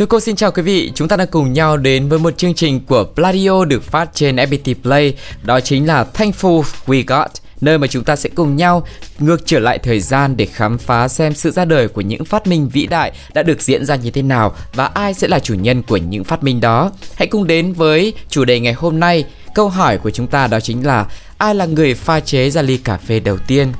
Thưa cô xin chào quý vị, chúng ta đang cùng nhau đến với một chương trình của Pladio được phát trên FPT Play, đó chính là Thankful We Got nơi mà chúng ta sẽ cùng nhau ngược trở lại thời gian để khám phá xem sự ra đời của những phát minh vĩ đại đã được diễn ra như thế nào và ai sẽ là chủ nhân của những phát minh đó. Hãy cùng đến với chủ đề ngày hôm nay. Câu hỏi của chúng ta đó chính là ai là người pha chế ra ly cà phê đầu tiên?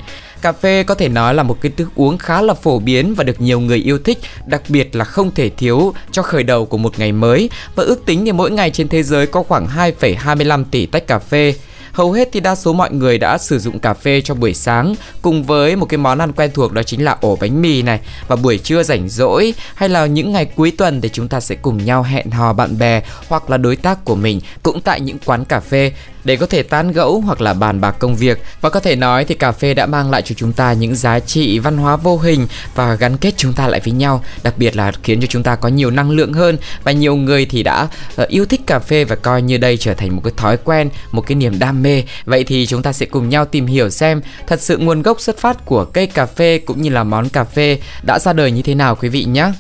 Cà phê có thể nói là một cái thức uống khá là phổ biến và được nhiều người yêu thích, đặc biệt là không thể thiếu cho khởi đầu của một ngày mới. Và ước tính thì mỗi ngày trên thế giới có khoảng 2,25 tỷ tách cà phê. Hầu hết thì đa số mọi người đã sử dụng cà phê cho buổi sáng cùng với một cái món ăn quen thuộc đó chính là ổ bánh mì này. Và buổi trưa rảnh rỗi hay là những ngày cuối tuần thì chúng ta sẽ cùng nhau hẹn hò bạn bè hoặc là đối tác của mình cũng tại những quán cà phê để có thể tán gẫu hoặc là bàn bạc công việc. Và có thể nói thì cà phê đã mang lại cho chúng ta những giá trị văn hóa vô hình và gắn kết chúng ta lại với nhau. Đặc biệt là khiến cho chúng ta có nhiều năng lượng hơn. Và nhiều người thì đã uh, yêu thích cà phê và coi như đây trở thành một cái thói quen một cái niềm đam mê. Vậy thì chúng ta sẽ cùng nhau tìm hiểu xem thật sự nguồn gốc xuất phát của cây cà phê cũng như là món cà phê đã ra đời như thế nào quý vị nhé.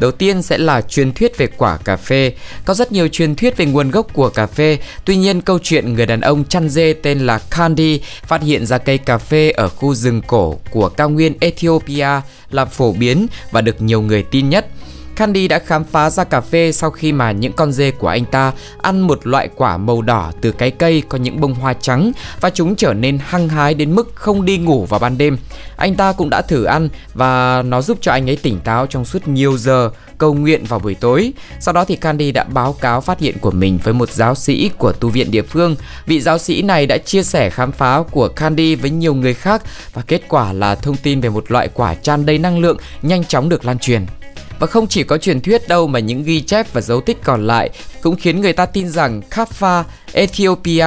Đầu tiên sẽ là truyền thuyết về quả cà phê. Có rất nhiều truyền thuyết về nguồn gốc của cà phê. Tuy nhiên, câu chuyện người đàn ông chăn dê tên là Candy phát hiện ra cây cà phê ở khu rừng cổ của cao nguyên Ethiopia là phổ biến và được nhiều người tin nhất. Candy đã khám phá ra cà phê sau khi mà những con dê của anh ta ăn một loại quả màu đỏ từ cái cây có những bông hoa trắng và chúng trở nên hăng hái đến mức không đi ngủ vào ban đêm. Anh ta cũng đã thử ăn và nó giúp cho anh ấy tỉnh táo trong suốt nhiều giờ cầu nguyện vào buổi tối. Sau đó thì Candy đã báo cáo phát hiện của mình với một giáo sĩ của tu viện địa phương. Vị giáo sĩ này đã chia sẻ khám phá của Candy với nhiều người khác và kết quả là thông tin về một loại quả tràn đầy năng lượng, nhanh chóng được lan truyền. Và không chỉ có truyền thuyết đâu mà những ghi chép và dấu tích còn lại cũng khiến người ta tin rằng Kaffa, Ethiopia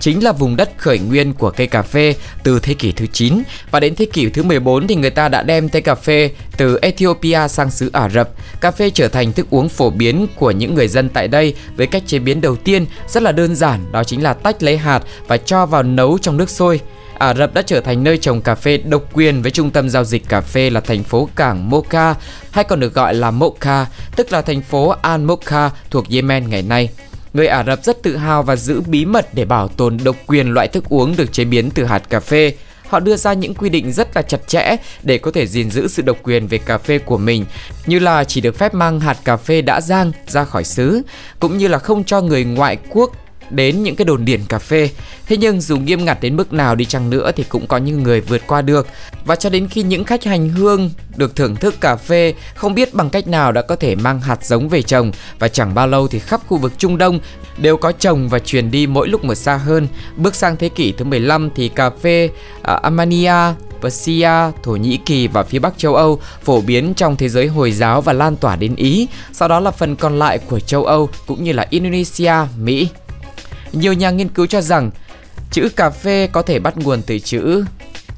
chính là vùng đất khởi nguyên của cây cà phê từ thế kỷ thứ 9 và đến thế kỷ thứ 14 thì người ta đã đem cây cà phê từ Ethiopia sang xứ Ả Rập. Cà phê trở thành thức uống phổ biến của những người dân tại đây với cách chế biến đầu tiên rất là đơn giản đó chính là tách lấy hạt và cho vào nấu trong nước sôi. Ả Rập đã trở thành nơi trồng cà phê độc quyền với trung tâm giao dịch cà phê là thành phố cảng Mocha hay còn được gọi là Mokha, tức là thành phố Al Mokha thuộc Yemen ngày nay. Người Ả Rập rất tự hào và giữ bí mật để bảo tồn độc quyền loại thức uống được chế biến từ hạt cà phê. Họ đưa ra những quy định rất là chặt chẽ để có thể gìn giữ sự độc quyền về cà phê của mình, như là chỉ được phép mang hạt cà phê đã rang ra khỏi xứ, cũng như là không cho người ngoại quốc đến những cái đồn điền cà phê. Thế nhưng dù nghiêm ngặt đến mức nào đi chăng nữa thì cũng có những người vượt qua được. Và cho đến khi những khách hành hương được thưởng thức cà phê không biết bằng cách nào đã có thể mang hạt giống về trồng và chẳng bao lâu thì khắp khu vực Trung Đông đều có trồng và truyền đi mỗi lúc một xa hơn. Bước sang thế kỷ thứ 15 thì cà phê uh, Armenia Persia, Thổ Nhĩ Kỳ và phía Bắc châu Âu phổ biến trong thế giới Hồi giáo và lan tỏa đến Ý, sau đó là phần còn lại của châu Âu cũng như là Indonesia, Mỹ. Nhiều nhà nghiên cứu cho rằng, chữ cà phê có thể bắt nguồn từ chữ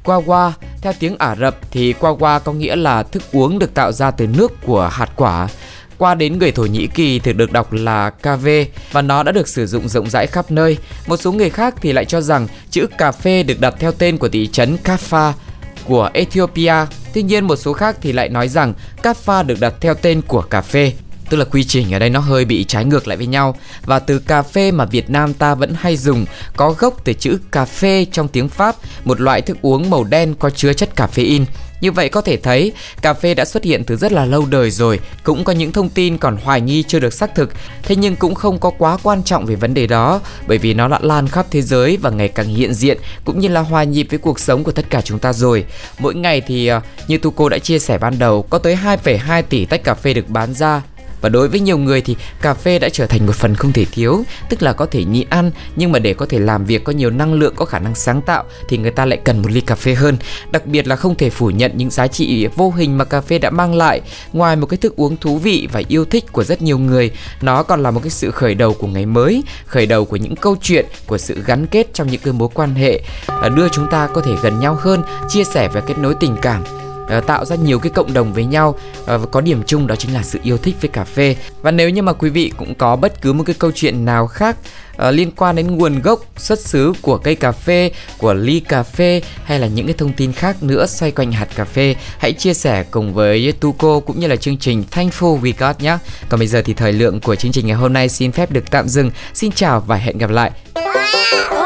Qawa. Theo tiếng Ả Rập thì Qawa có nghĩa là thức uống được tạo ra từ nước của hạt quả. Qua đến người Thổ Nhĩ Kỳ thì được đọc là KV và nó đã được sử dụng rộng rãi khắp nơi. Một số người khác thì lại cho rằng chữ cà phê được đặt theo tên của thị trấn Kaffa của Ethiopia. Tuy nhiên, một số khác thì lại nói rằng Kaffa được đặt theo tên của cà phê tức là quy trình ở đây nó hơi bị trái ngược lại với nhau và từ cà phê mà Việt Nam ta vẫn hay dùng có gốc từ chữ cà phê trong tiếng Pháp, một loại thức uống màu đen có chứa chất caffeine. Như vậy có thể thấy, cà phê đã xuất hiện từ rất là lâu đời rồi, cũng có những thông tin còn hoài nghi chưa được xác thực, thế nhưng cũng không có quá quan trọng về vấn đề đó, bởi vì nó đã lan khắp thế giới và ngày càng hiện diện, cũng như là hòa nhịp với cuộc sống của tất cả chúng ta rồi. Mỗi ngày thì, ờ, như Tu cô đã chia sẻ ban đầu, có tới 2,2 tỷ tách cà phê được bán ra, và đối với nhiều người thì cà phê đã trở thành một phần không thể thiếu, tức là có thể nhịn ăn, nhưng mà để có thể làm việc, có nhiều năng lượng, có khả năng sáng tạo thì người ta lại cần một ly cà phê hơn. Đặc biệt là không thể phủ nhận những giá trị vô hình mà cà phê đã mang lại. Ngoài một cái thức uống thú vị và yêu thích của rất nhiều người, nó còn là một cái sự khởi đầu của ngày mới, khởi đầu của những câu chuyện, của sự gắn kết trong những cái mối quan hệ. Ờ, đưa chúng ta có thể gần nhau hơn, chia sẻ và kết nối tình cảm. Ờ, tạo ra nhiều cái cộng đồng với nhau. Ờ, và có điểm chung đó chính là sự yêu thích với cà phê. Và nếu như mà quý vị cũng có bất cứ một cái câu chuyện nào khác uh, liên quan đến nguồn gốc xuất xứ của cây cà phê của ly cà phê hay là những cái thông tin khác nữa xoay quanh hạt cà phê hãy chia sẻ cùng với Tuco cũng như là chương trình Thankful We Got nhé. Còn bây giờ thì thời lượng của chương trình ngày hôm nay xin phép được tạm dừng. Xin chào và hẹn gặp lại. Wow.